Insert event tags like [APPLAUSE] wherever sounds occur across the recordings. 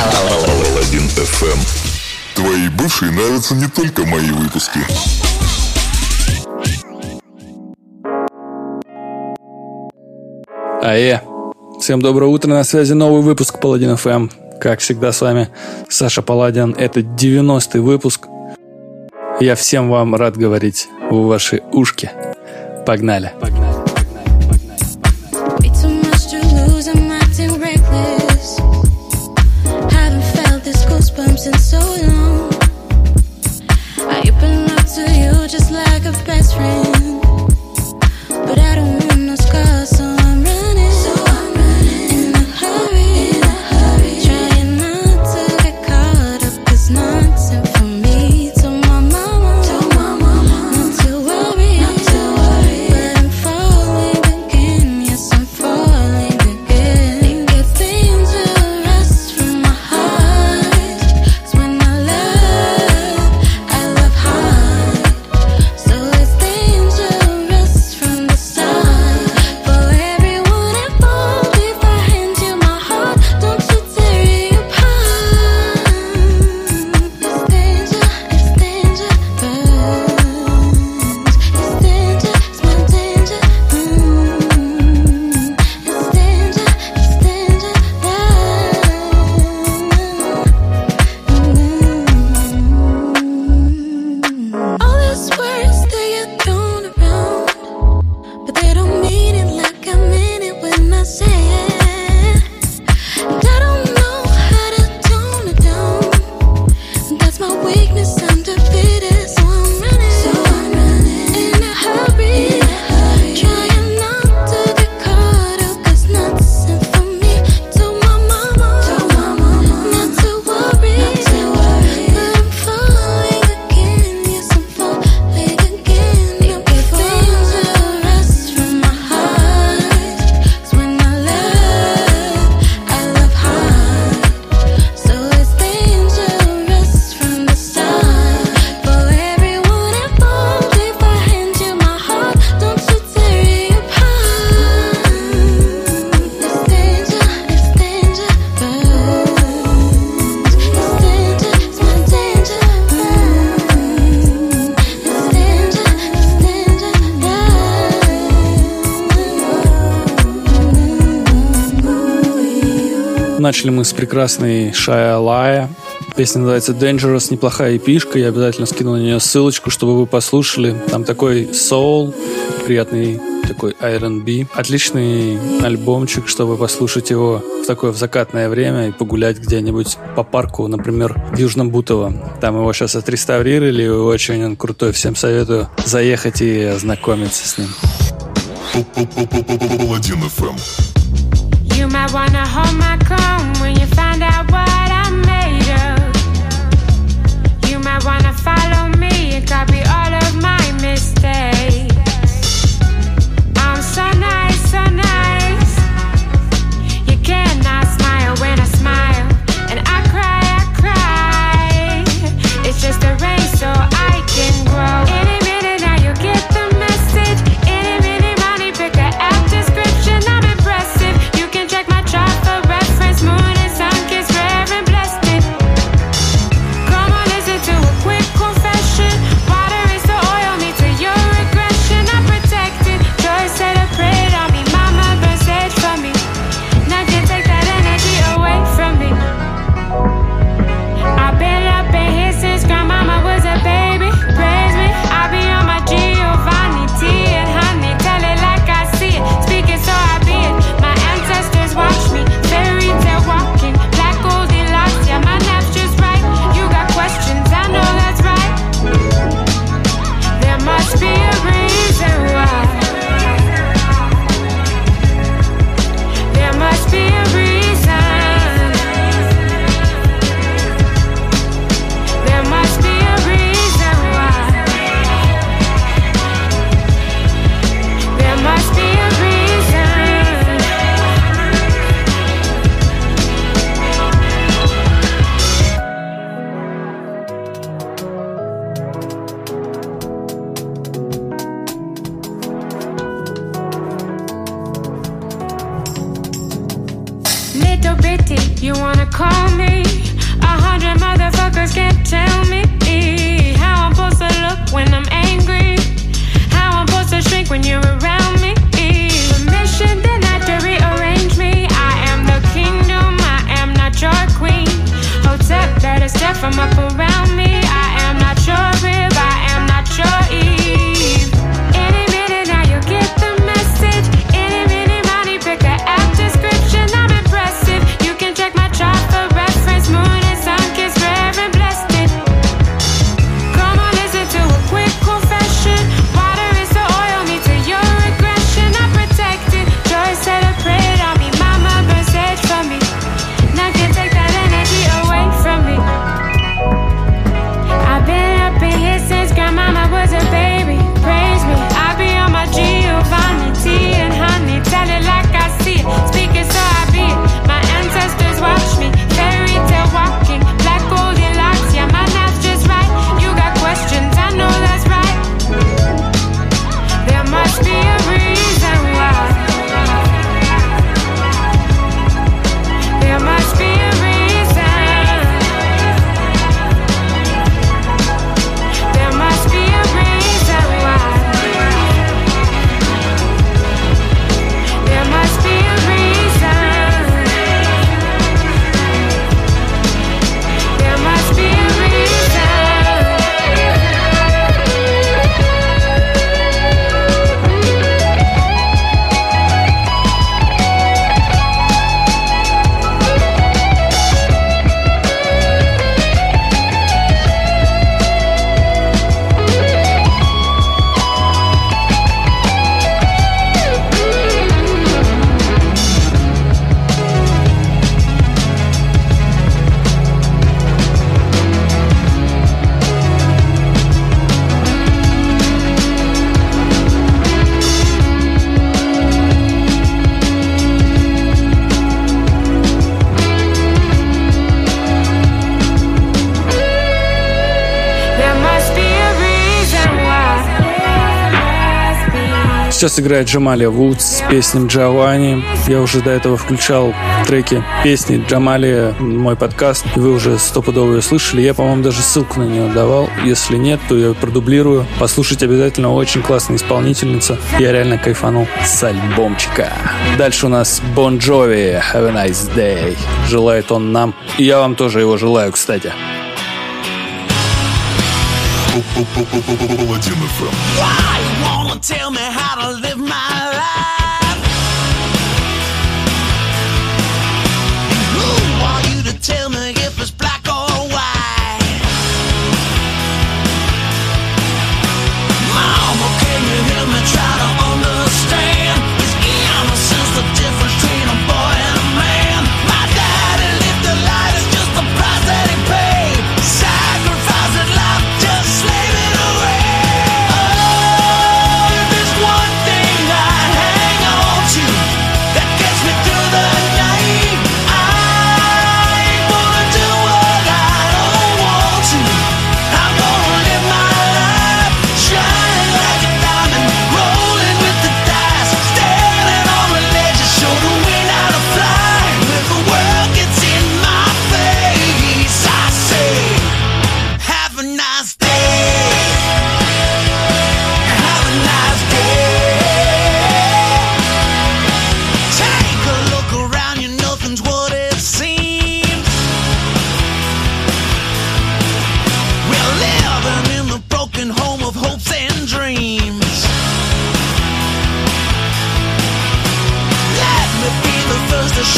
Паладин FM. Твои бывшие нравятся не только мои выпуски. Ае, всем доброе утро, на связи новый выпуск Паладин FM. Как всегда с вами Саша Паладин, это 90-й выпуск. Я всем вам рад говорить в ваши ушки. Погнали. Погнали. начали мы с прекрасной Шая Лая. Песня называется Dangerous, неплохая эпишка. Я обязательно скину на нее ссылочку, чтобы вы послушали. Там такой соул, приятный такой R&B. Отличный альбомчик, чтобы послушать его в такое в закатное время и погулять где-нибудь по парку, например, в Южном Бутово. Там его сейчас отреставрировали, и очень он крутой. Всем советую заехать и ознакомиться с ним. Паладин ФМ. You might wanna hold my comb when you find out what I'm made of. You might wanna follow me and copy all of my mistakes. Сейчас играет Джамалия Вудс с песней Джованни. Я уже до этого включал треки песни Джамалия, мой подкаст. Вы уже стопудово ее слышали. Я, по-моему, даже ссылку на нее давал. Если нет, то я продублирую. Послушать обязательно. Очень классная исполнительница. Я реально кайфанул с альбомчика. Дальше у нас Бон Джови. Have a nice day. Желает он нам. И я вам тоже его желаю, кстати. Why you wanna tell me gotta live my life.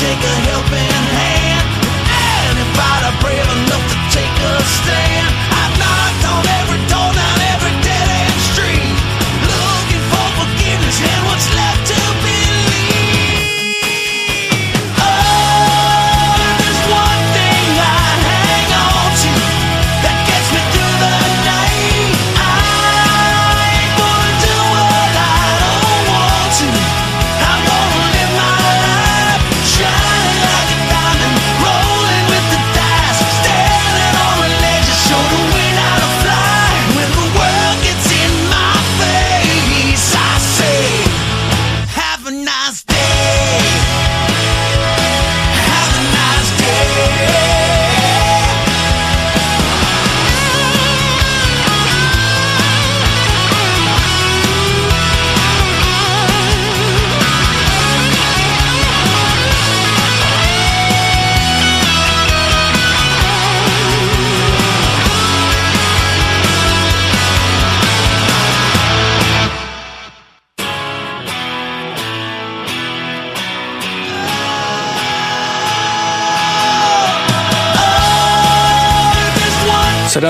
take a helping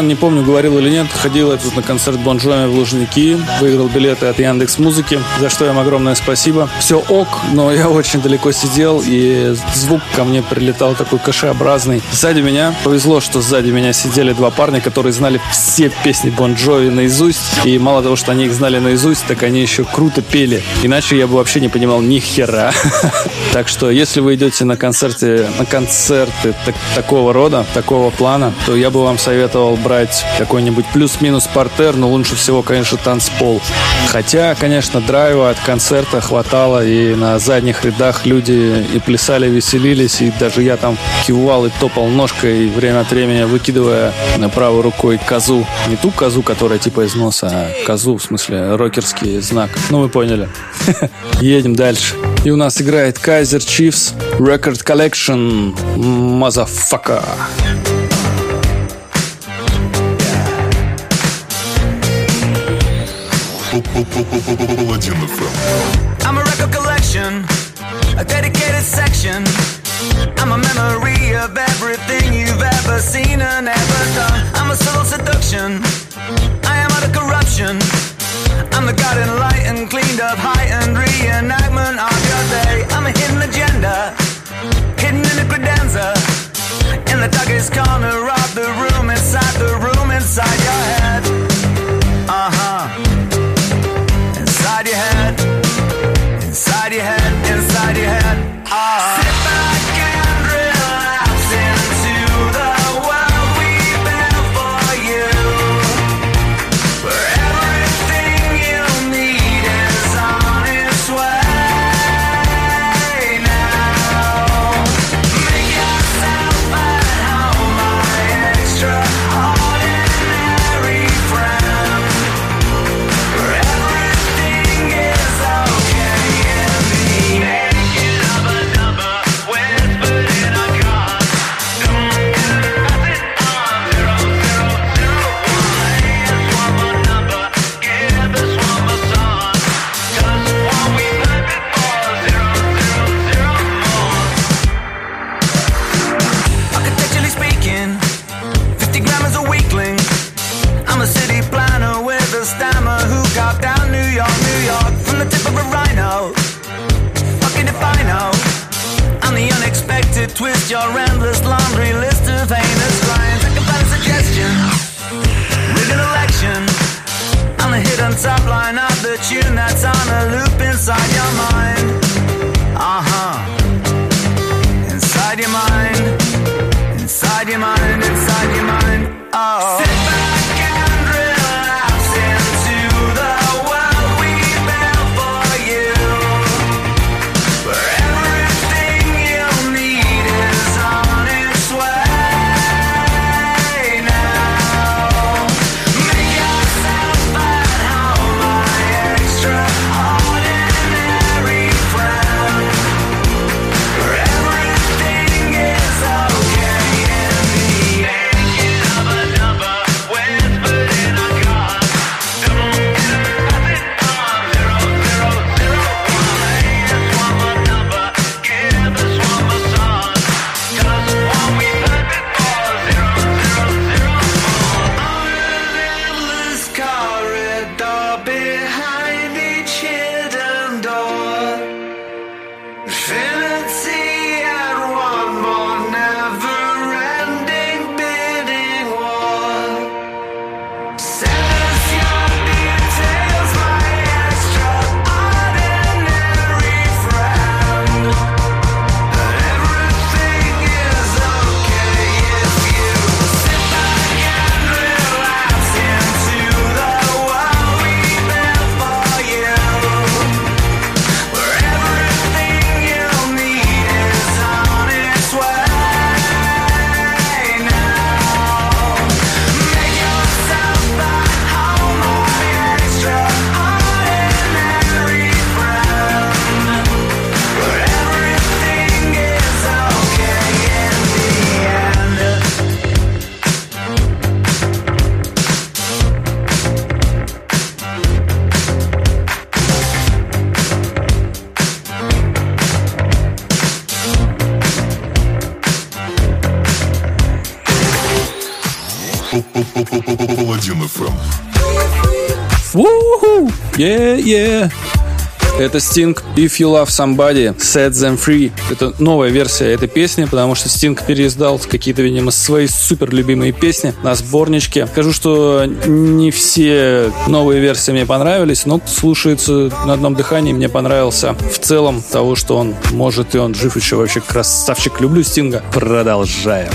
Не помню, говорил или нет, ходил я тут на концерт Бон Джови в Лужники, выиграл билеты от Яндекс Музыки, за что им огромное спасибо. Все ок, но я очень далеко сидел, и звук ко мне прилетал такой кашеобразный. Сзади меня, повезло, что сзади меня сидели два парня, которые знали все песни Бон Джови наизусть, и мало того, что они их знали наизусть, так они еще круто пели. Иначе я бы вообще не понимал ни хера. [LAUGHS] Так что, если вы идете на концерте, на концерты так- такого рода, такого плана, то я бы вам советовал брать какой-нибудь плюс-минус портер, но лучше всего, конечно, танцпол. Хотя, конечно, драйва от концерта хватало, и на задних рядах люди и плясали, веселились, и даже я там кивал и топал ножкой, время от времени выкидывая на правой рукой козу. Не ту козу, которая типа из носа, а козу, в смысле, рокерский знак. Ну, вы поняли. [LAUGHS] Едем дальше. И у нас играет Kaiser Chiefs Record Collection Motherfucker. Паладин FM. I'm a record collection, a dedicated section. I'm a memory of everything you've ever seen and ever done. I'm a subtle seduction. I am out of corruption. I'm the guiding light and cleaned up heightened reenactment of your day. I'm a hidden agenda, hidden in a credenza. In the darkest corner of the room, inside the room, inside your head. fortune that's on a loop inside. Это Sting If You Love Somebody, Set Them Free. Это новая версия этой песни, потому что Sting переиздал какие-то, видимо, свои супер любимые песни на сборничке. Скажу, что не все новые версии мне понравились, но слушается на одном дыхании. Мне понравился в целом того, что он может, и он жив еще вообще красавчик. Люблю Стинга. Продолжаем.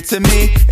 to me.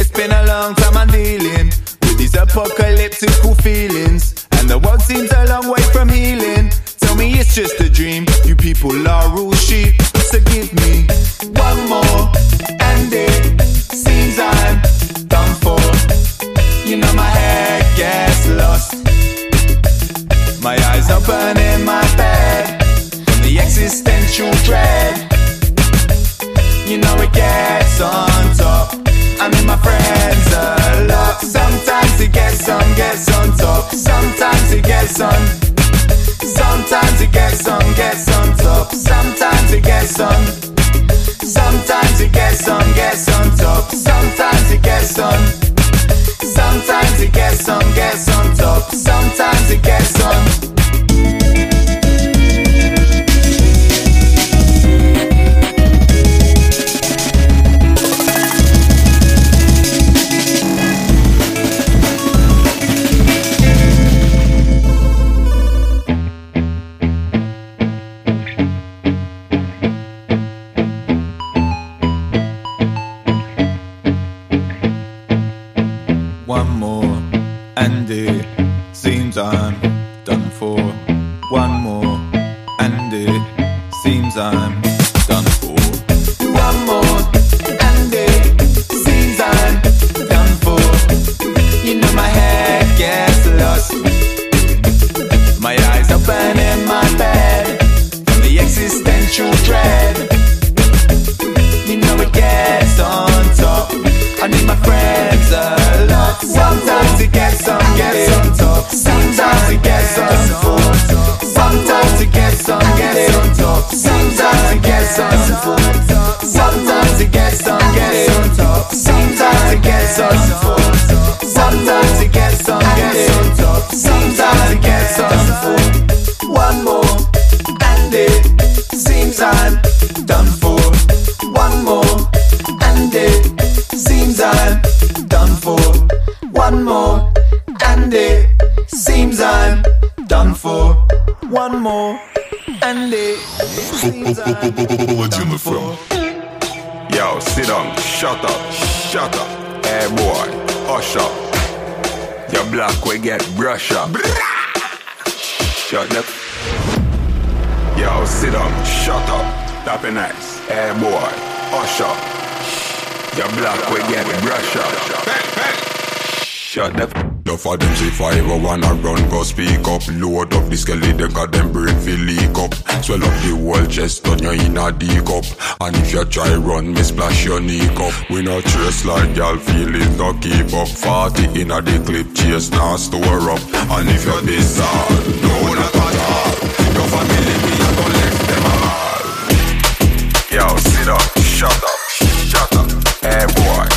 Yo, sit down, shut up, shut up. Hey boy, hush up. Your block will get brush up. Shut up. Yo, sit down, shut up. That be nice. Hey boy, hush up. Your block will get brush up. Shut up. Now of them say five or one a run go speak up. Load up the skeleton got them brain feel leak up. Swell up the whole chest turn your in a D cup. And if you try run me splash your knee cup We not chase like y'all feeling no keep up. 40 in a the clip chase now store up. And if you're bizarre no not at all Your family me I don't left them all Yo sit up shut up shut up. Hey boy.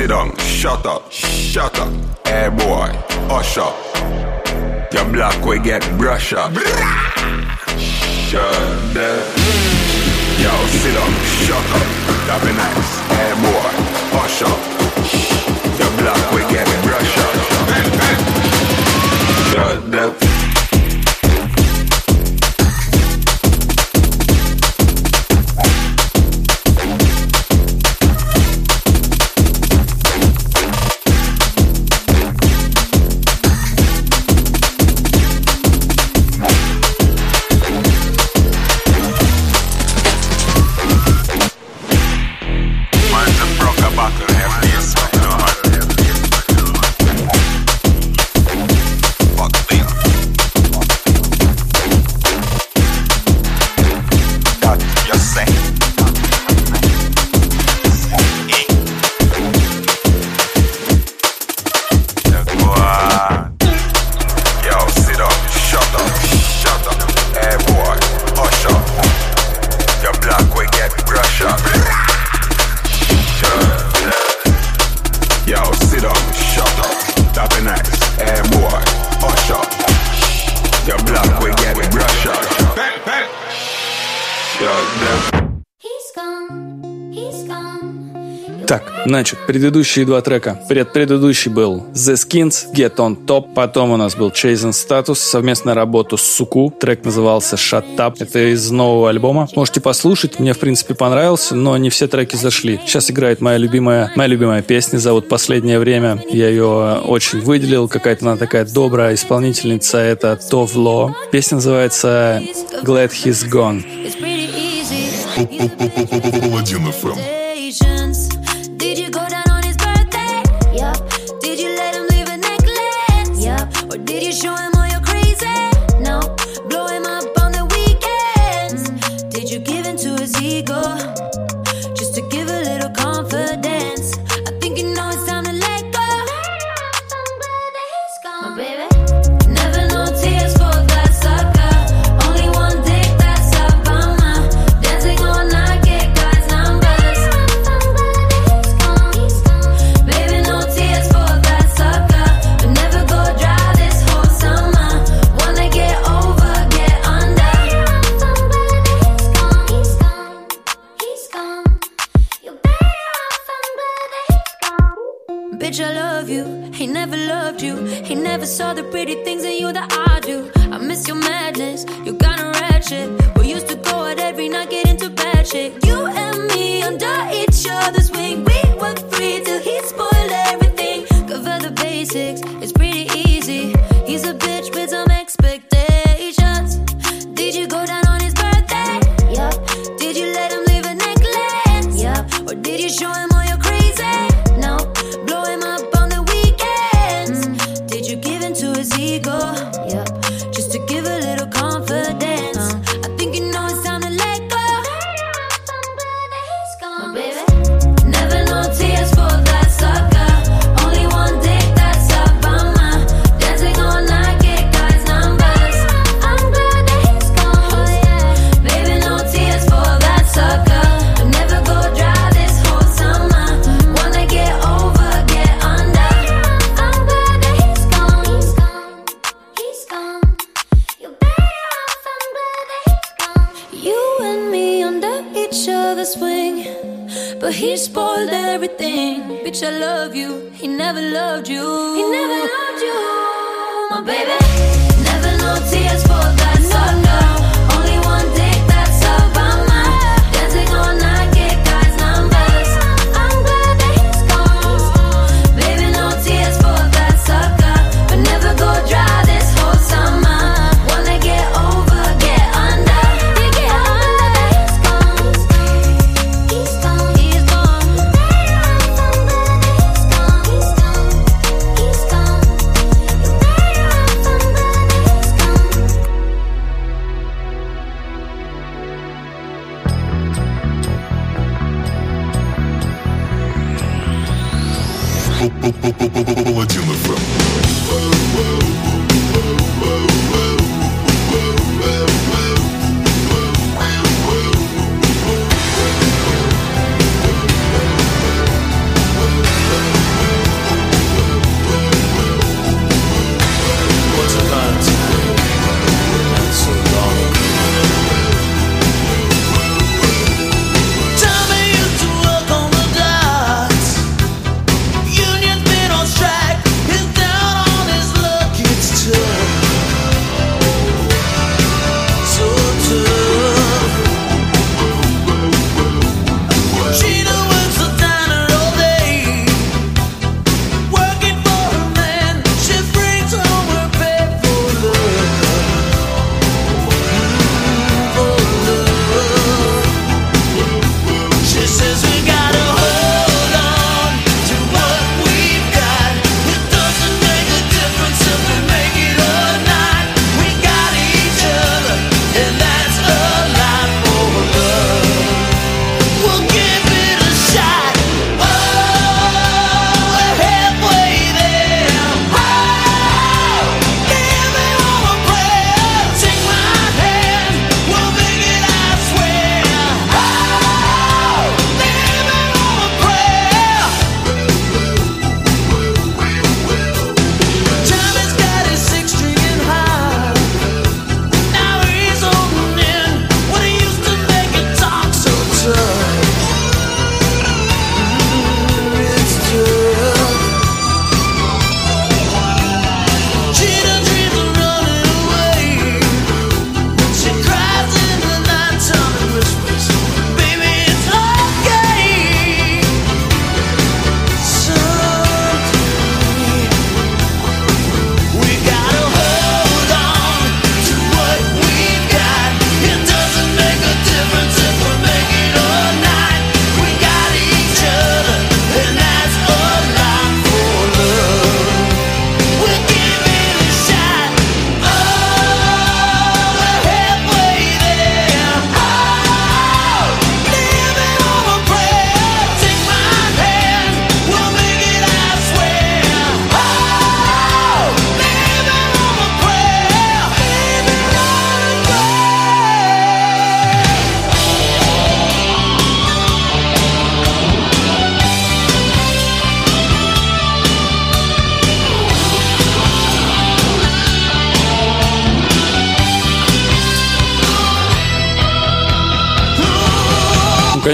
sit down, shut up, shut up. Hey boy, hush up. Your black we get brush up. Shut up. Yo, sit down, shut up. That be nice. Hey boy, hush up. Your black we get brush up. предыдущие два трека. Предпредыдущий был The Skins, Get On Top, потом у нас был Chasing Status, совместная работа с Суку, трек назывался Shut Up, это из нового альбома. Можете послушать, мне в принципе понравился, но не все треки зашли. Сейчас играет моя любимая, моя любимая песня, зовут «Последнее время», я ее очень выделил, какая-то она такая добрая исполнительница, это Товло. Песня называется «Glad He's Gone». 1 FM.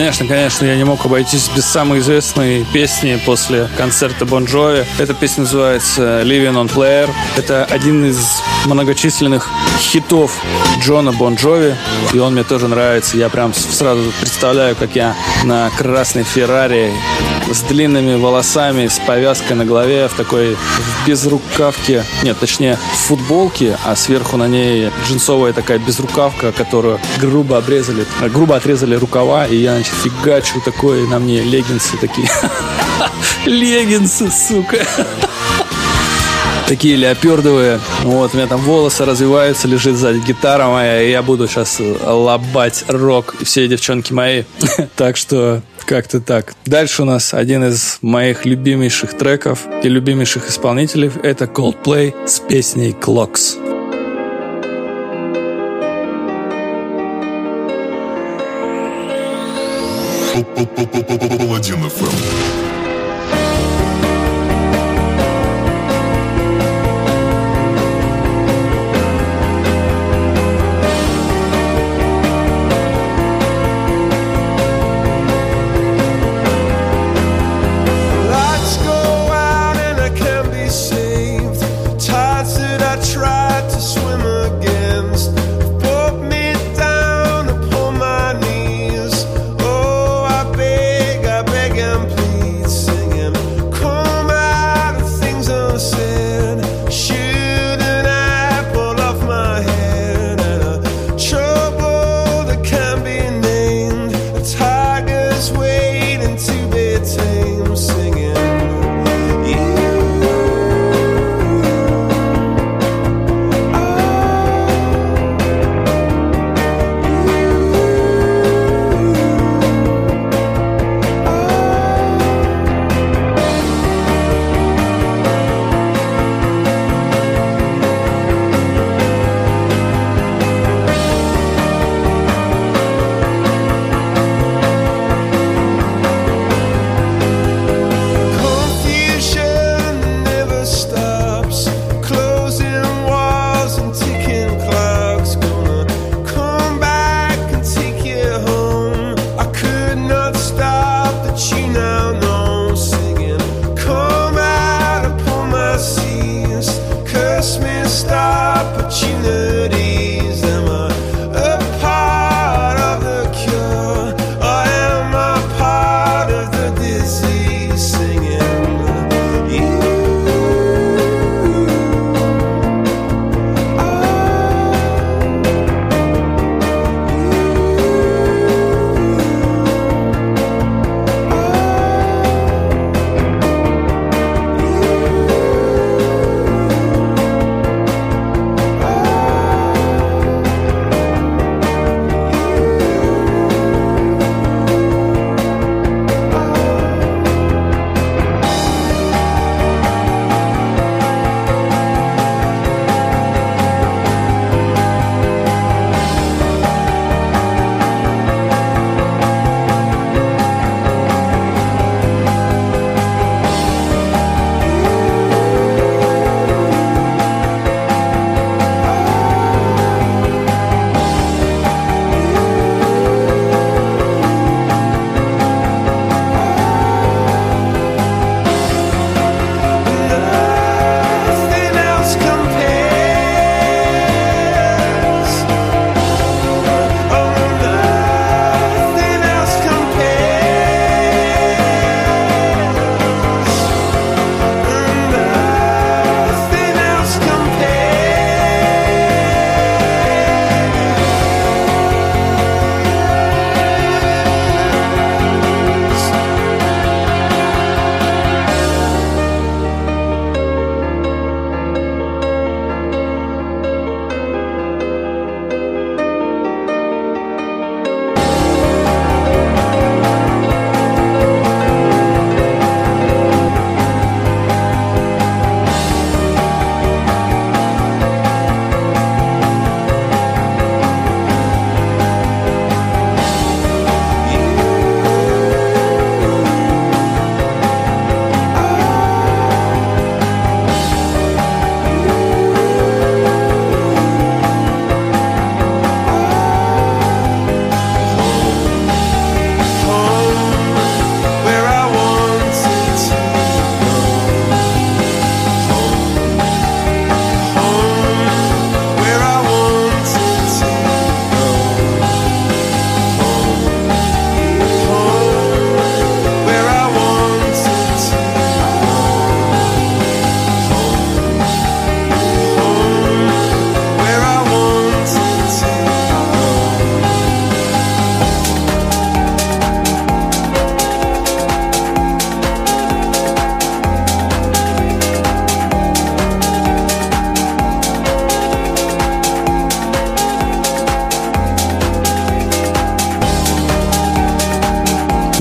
Конечно, конечно, я не мог обойтись без самой известной песни после концерта Бон Джови. Эта песня называется «Living on Player». Это один из многочисленных хитов Джона Бон Джови, и он мне тоже нравится. Я прям сразу представляю, как я на красной Феррари с длинными волосами, с повязкой на голове, в такой безрукавке, нет, точнее, в футболке, а сверху на ней джинсовая такая безрукавка, которую грубо обрезали, грубо отрезали рукава, и я, значит, фигачу такой, на мне леггинсы такие. [LAUGHS] Леггинсы, сука. Такие леопердовые. Вот, у меня там волосы развиваются, лежит сзади гитара моя, и я буду сейчас лобать рок, все девчонки мои. [LAUGHS] Так что как-то так. Дальше у нас один из моих любимейших треков и любимейших исполнителей. Это Coldplay с песней Clocks. Паладин ФМ.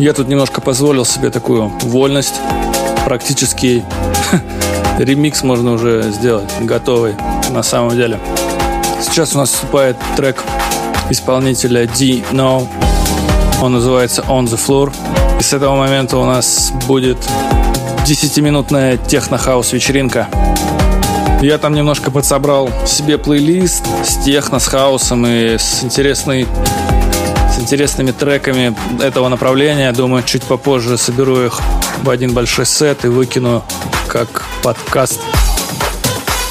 Я тут немножко позволил себе такую вольность. Практически [LAUGHS] ремикс можно уже сделать, готовый на самом деле. Сейчас у нас вступает трек исполнителя D No. Он называется On the Floor. И с этого момента у нас будет 10-минутная техно-хаус вечеринка. Я там немножко подсобрал себе плейлист с техно, с хаусом и с интересной с интересными треками этого направления. Думаю, чуть попозже соберу их в один большой сет и выкину как подкаст.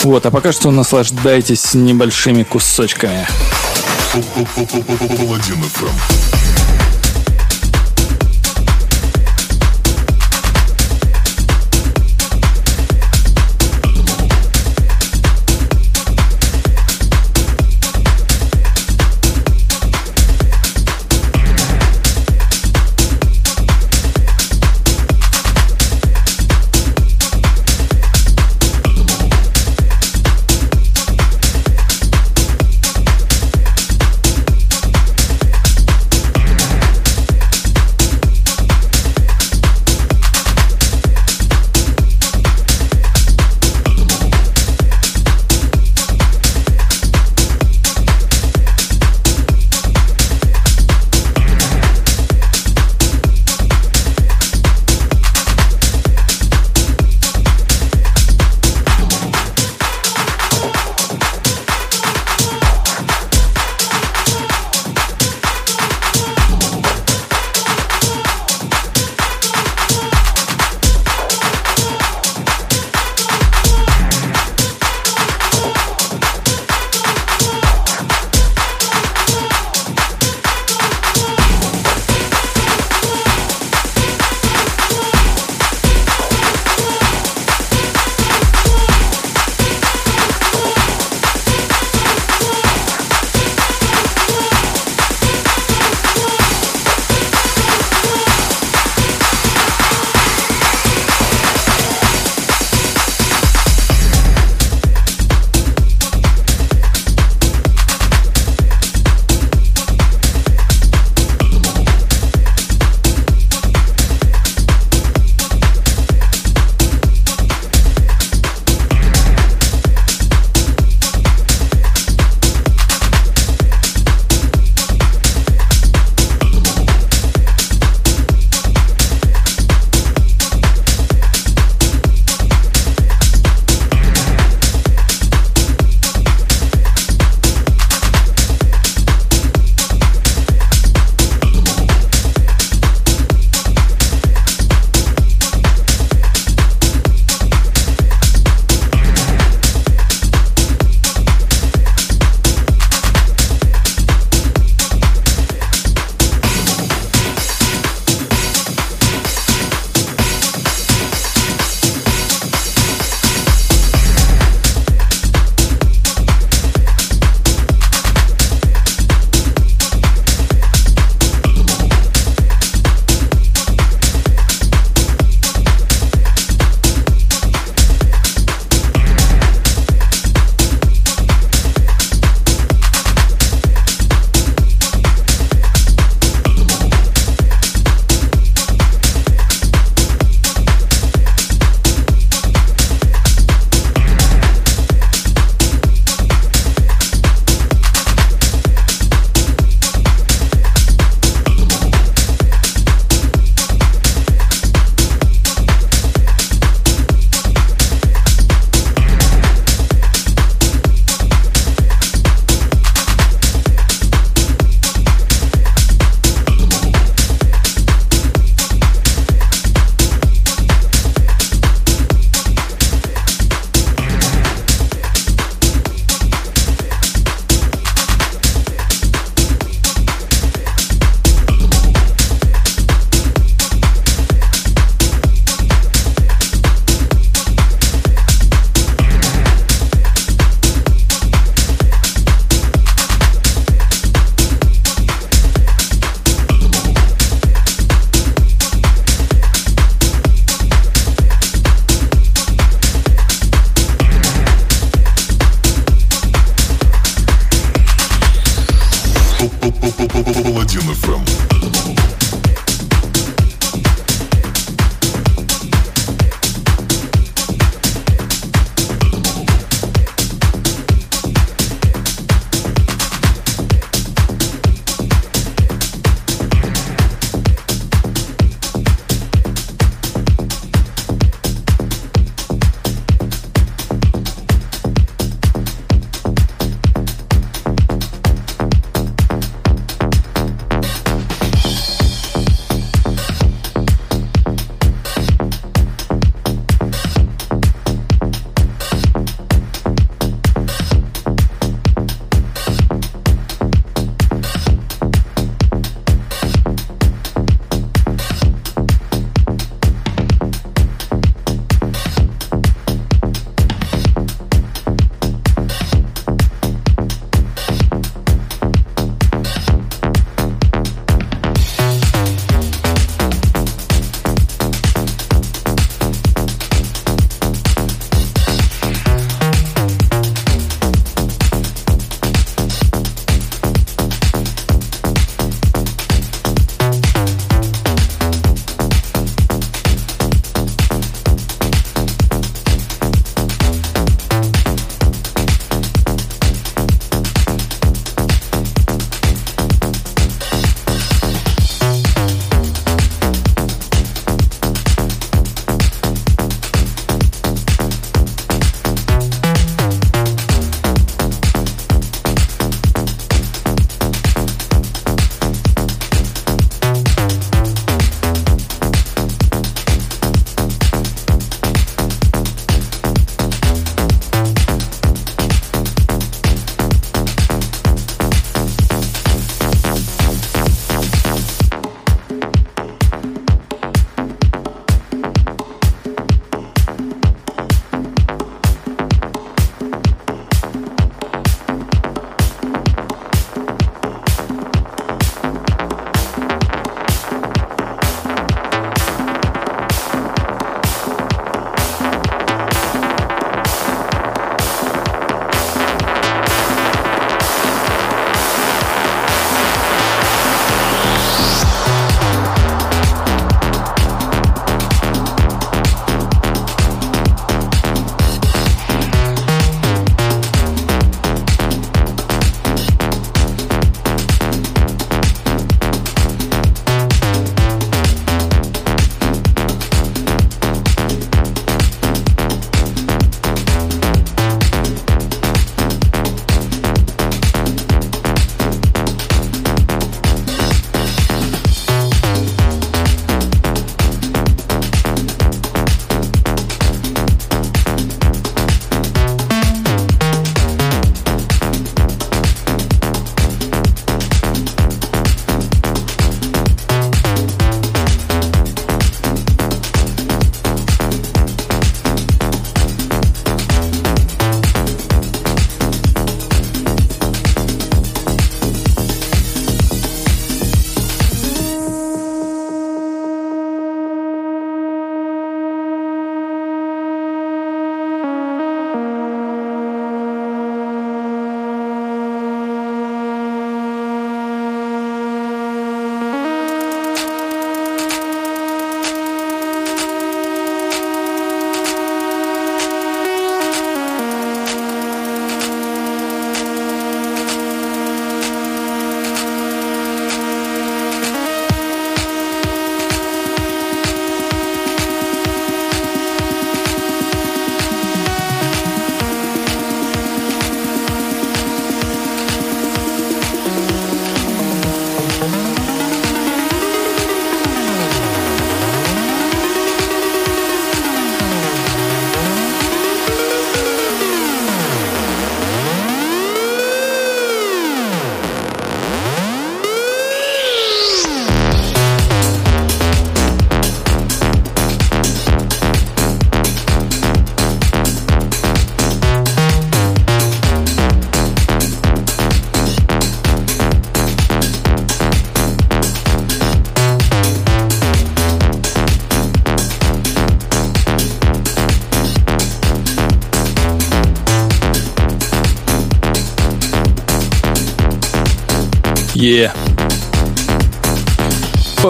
Вот, а пока что наслаждайтесь небольшими кусочками.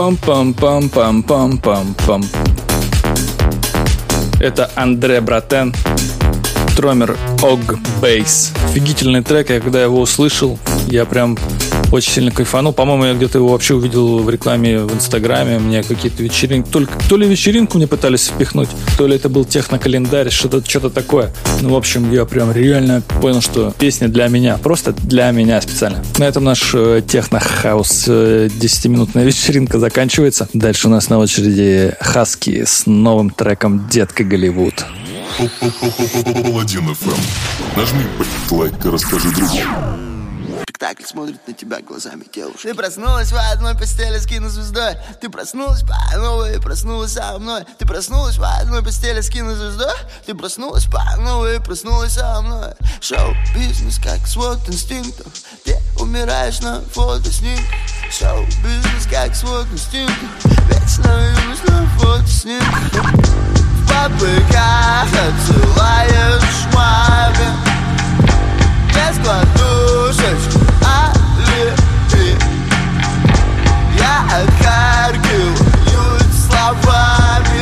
Пам-пам-пам-пам-пам-пам-пам. Это Андре Братен, Тромер Ог Бейс. Офигительный трек, я когда его услышал, я прям очень сильно кайфанул. По-моему, я где-то его вообще увидел в рекламе в Инстаграме. Мне какие-то вечеринки... Только, то ли вечеринку мне пытались впихнуть, то ли это был технокалендарь, что-то что такое. Ну, в общем, я прям реально понял, что песня для меня. Просто для меня специально. На этом наш э, техно-хаус э, 10-минутная [LAUGHS] вечеринка заканчивается. Дальше у нас на очереди Хаски с новым треком «Детка Голливуд». Паладин FM. Нажми, лайк и расскажи другому. Спектакль смотрит на тебя глазами девушки. Ты проснулась в одной постели с кинозвездой. Ты проснулась по новой, проснулась со мной. Ты проснулась в одной постели с кинозвездой. Ты проснулась по новой, проснулась со мной. Шоу-бизнес как свод инстинктов. Ты умираешь на фотоснимках. Шоу-бизнес как свод инстинктов. Вечно юность на фотоснимках. В попыхах отсылаешь маме. Без кладушечку, алиби Я отхаркиваю словами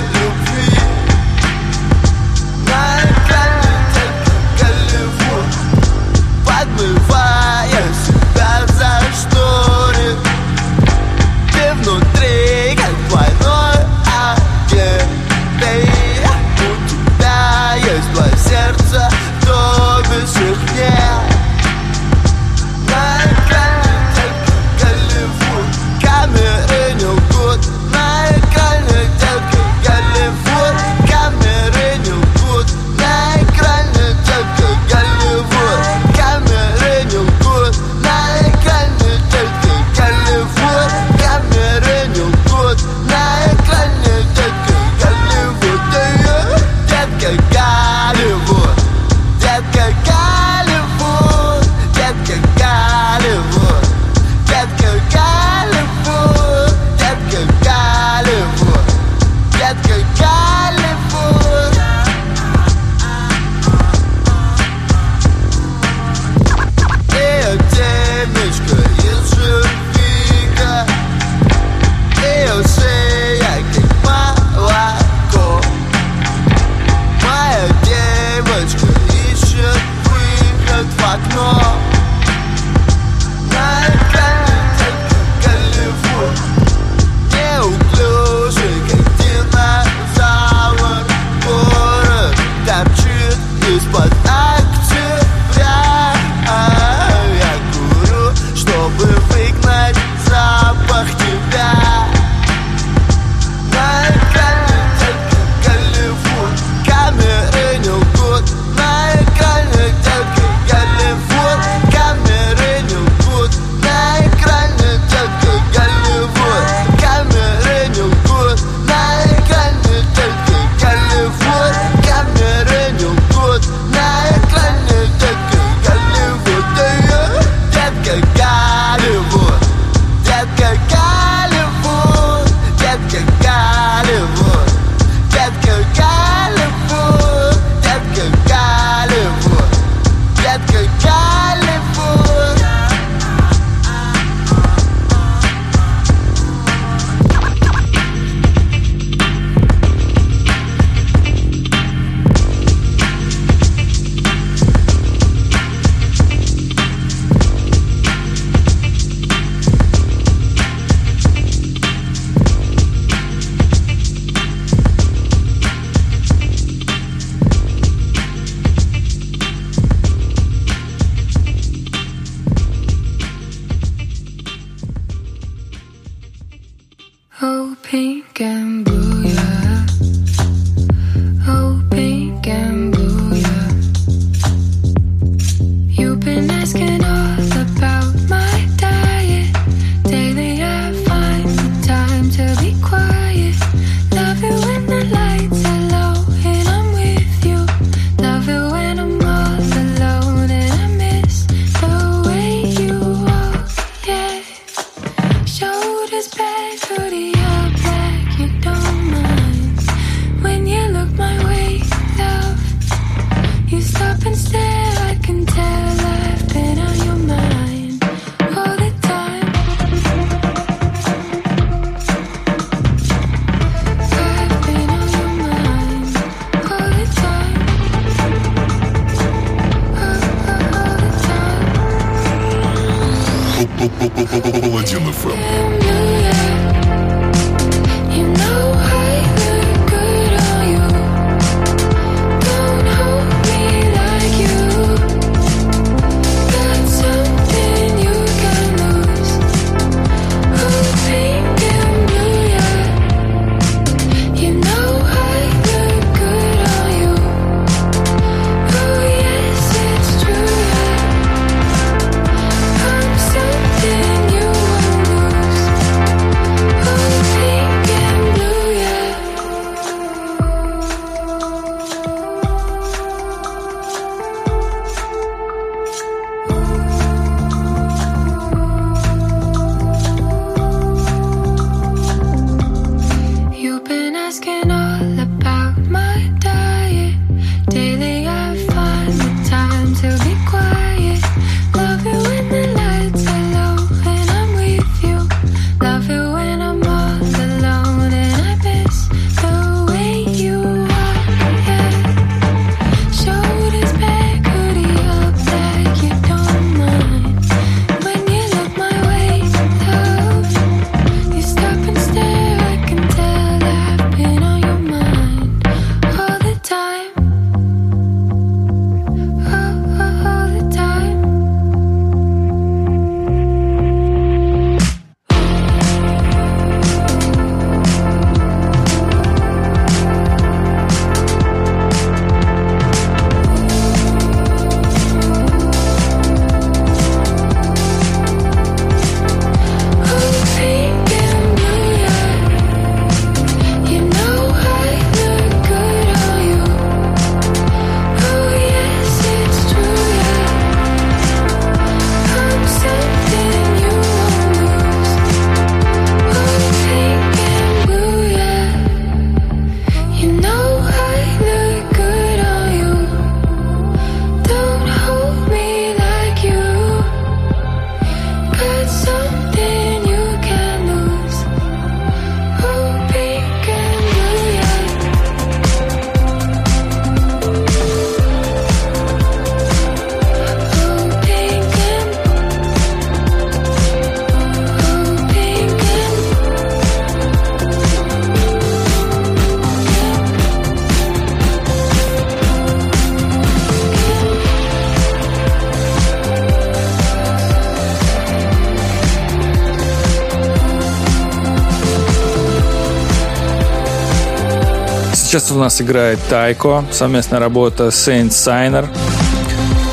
у нас играет Тайко, совместная работа Saint Signer.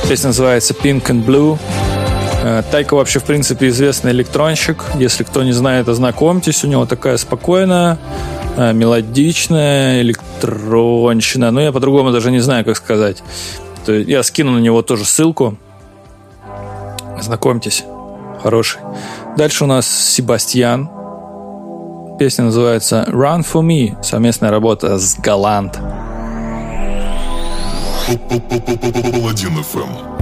Песня называется Pink and Blue. Э, Тайко вообще, в принципе, известный электронщик. Если кто не знает, ознакомьтесь. У него такая спокойная, э, мелодичная электронщина. Ну, я по-другому даже не знаю, как сказать. Я скину на него тоже ссылку. Знакомьтесь. Хороший. Дальше у нас Себастьян. Песня называется Run For Me, совместная работа с Галант. 1 FM.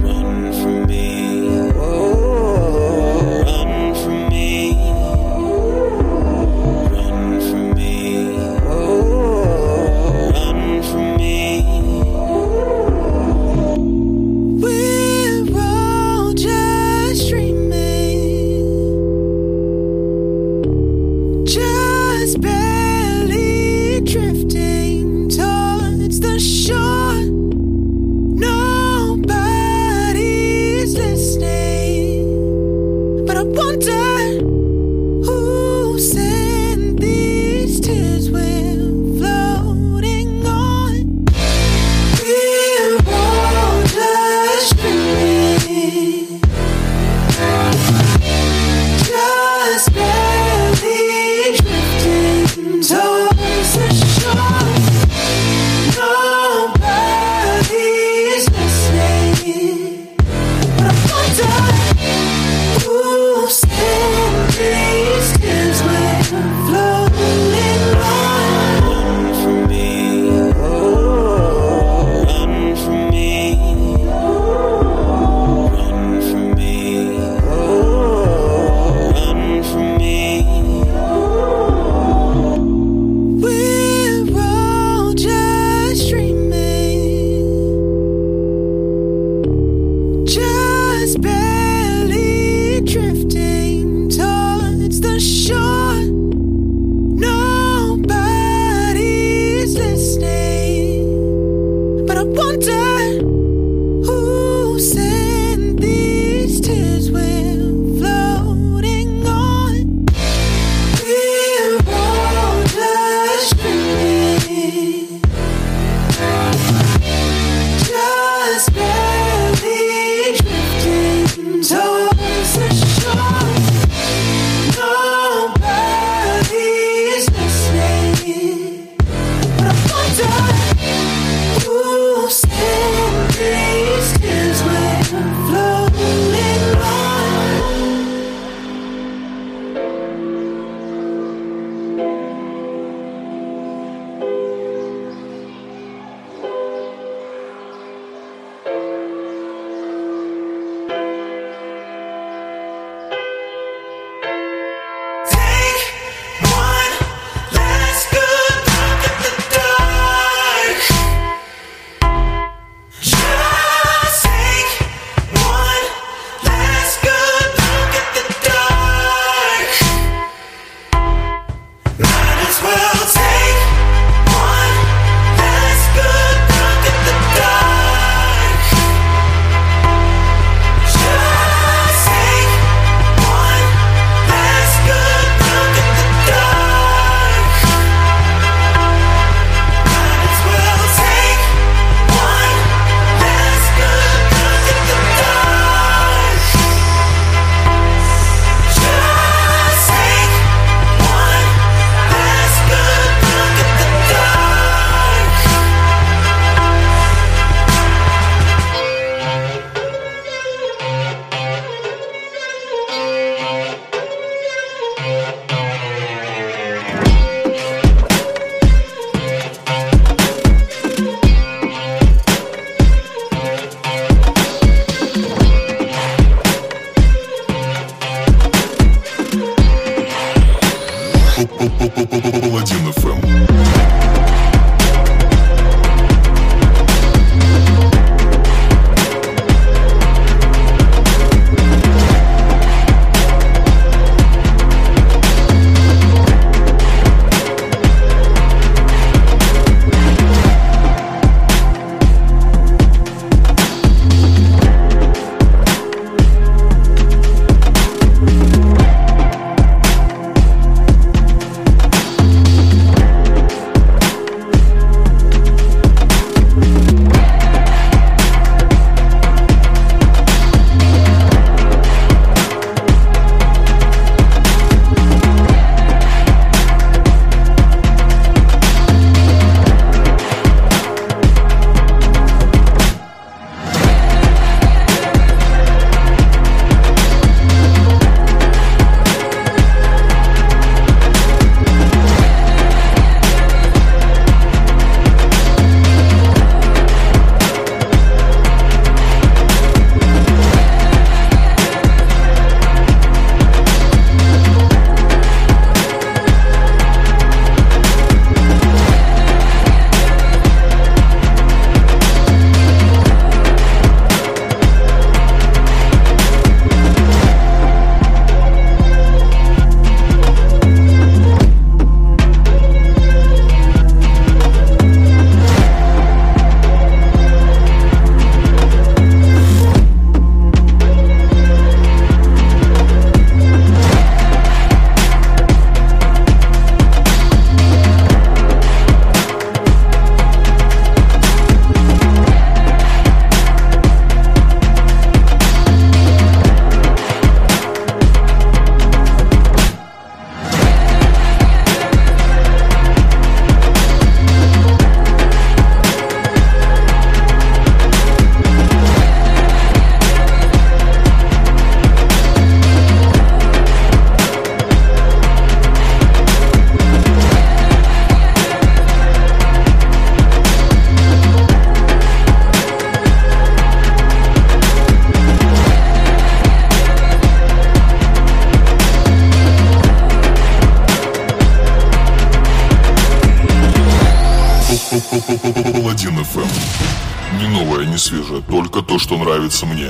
нравится мне.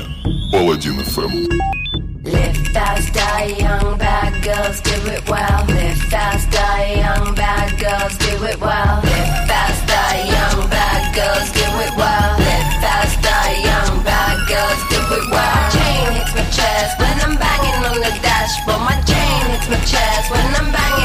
Паладин FM. Live fast, die young, bad girls do it well. Live fast, die young, bad girls do it well. Live fast, die young, bad girls do it well. Live fast, die young, bad girls do it well. My chain hits my chest when I'm banging on the dashboard. My chain hits my chest when I'm banging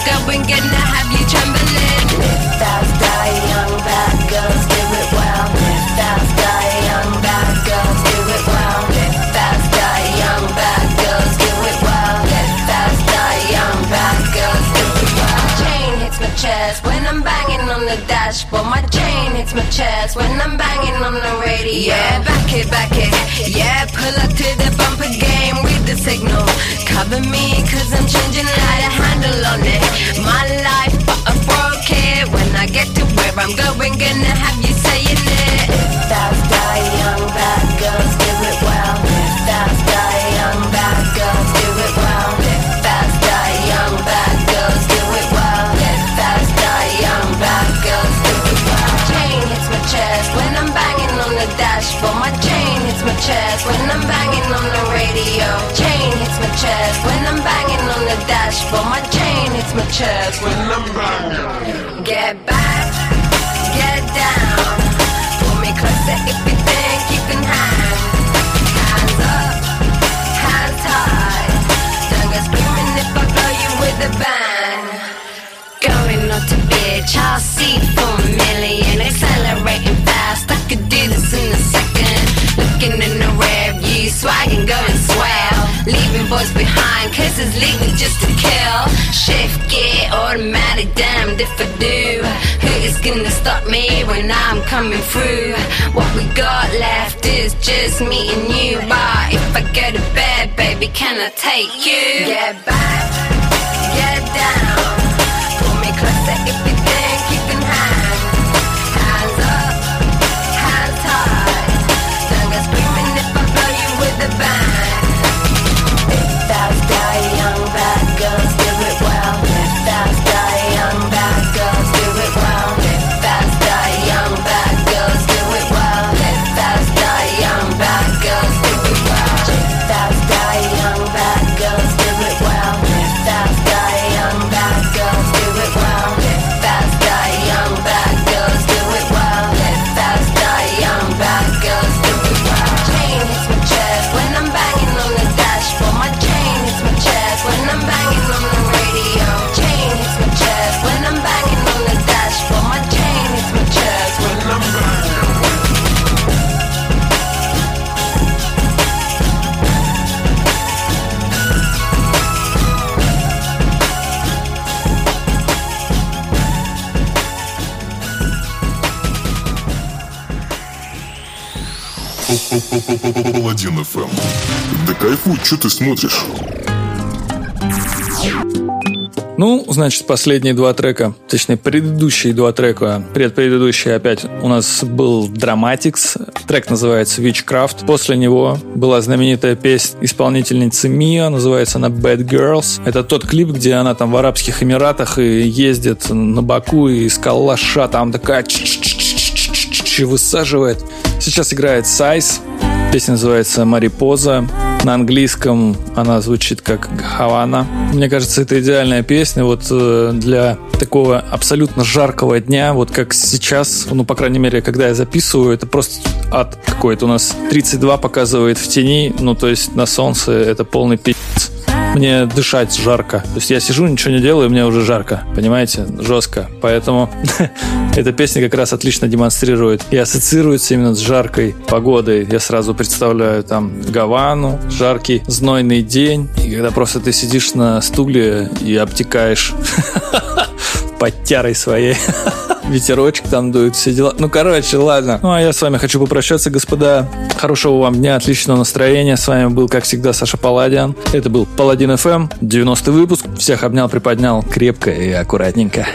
drunk. I've been getting a habit. On the. My chain hits my chest when I'm banging on the radio. Yeah, back it, back it. Yeah, pull up to the bumper game with the signal. Cover me, cause I'm changing how to handle on it. My life, but I broke it. When I get to where I'm going, gonna have you saying it. Live fast, die young, the. My chain hits my chest when I'm banging on the radio. Chain hits my chest when I'm banging on the dashboard. My chain hits my chest when I'm banging. Get back, get down. Pull me closer if you think you can hang. Hands up, hands high. Don't go screaming if I blow you with a bang. Going up to bitch, I'll see for a million. Accelerating fast, I could do this in a second. Looking in the rear view, swagging, going swell. Leaving boys behind, kisses legal just to kill. Shift gear, automatic, damned if I do. Who is gonna stop me when I'm coming through? What we got left is just me and you. But if I go to bed, baby, can I take you? Get back, get down. Pull me closer if you calle FM. Да кайфуй, что ты смотришь? Ну, значит, последние два трека, точнее, предыдущие два трека, предпредыдущий опять у нас был Dramatics, трек называется Witchcraft. После него была знаменитая песня исполнительницы Мия, называется она Bad Girls. Это тот клип, где она там в Арабских Эмиратах и ездит на Баку и с калаша там такая высаживает. Сейчас играет Сайз, песня называется Марипоза. На английском она звучит как Хавана. Мне кажется, это идеальная песня вот э, для такого абсолютно жаркого дня, вот как сейчас, ну, по крайней мере, когда я записываю, это просто ад какой-то. У нас 32 показывает в тени, ну, то есть на солнце это полный пи***ц. Мне дышать жарко. То есть я сижу, ничего не делаю, и мне уже жарко. Понимаете? Жестко. Поэтому [LAUGHS] эта песня как раз отлично демонстрирует и ассоциируется именно с жаркой погодой. Я сразу представляю там Гавану, жаркий знойный день, и когда просто ты сидишь на стуле и обтекаешь [LAUGHS] под тярой своей. [LAUGHS] ветерочек там дует, все дела. Ну, короче, ладно. Ну, а я с вами хочу попрощаться, господа. Хорошего вам дня, отличного настроения. С вами был, как всегда, Саша Паладиан. Это был Паладин FM, 90 выпуск. Всех обнял, приподнял крепко и аккуратненько.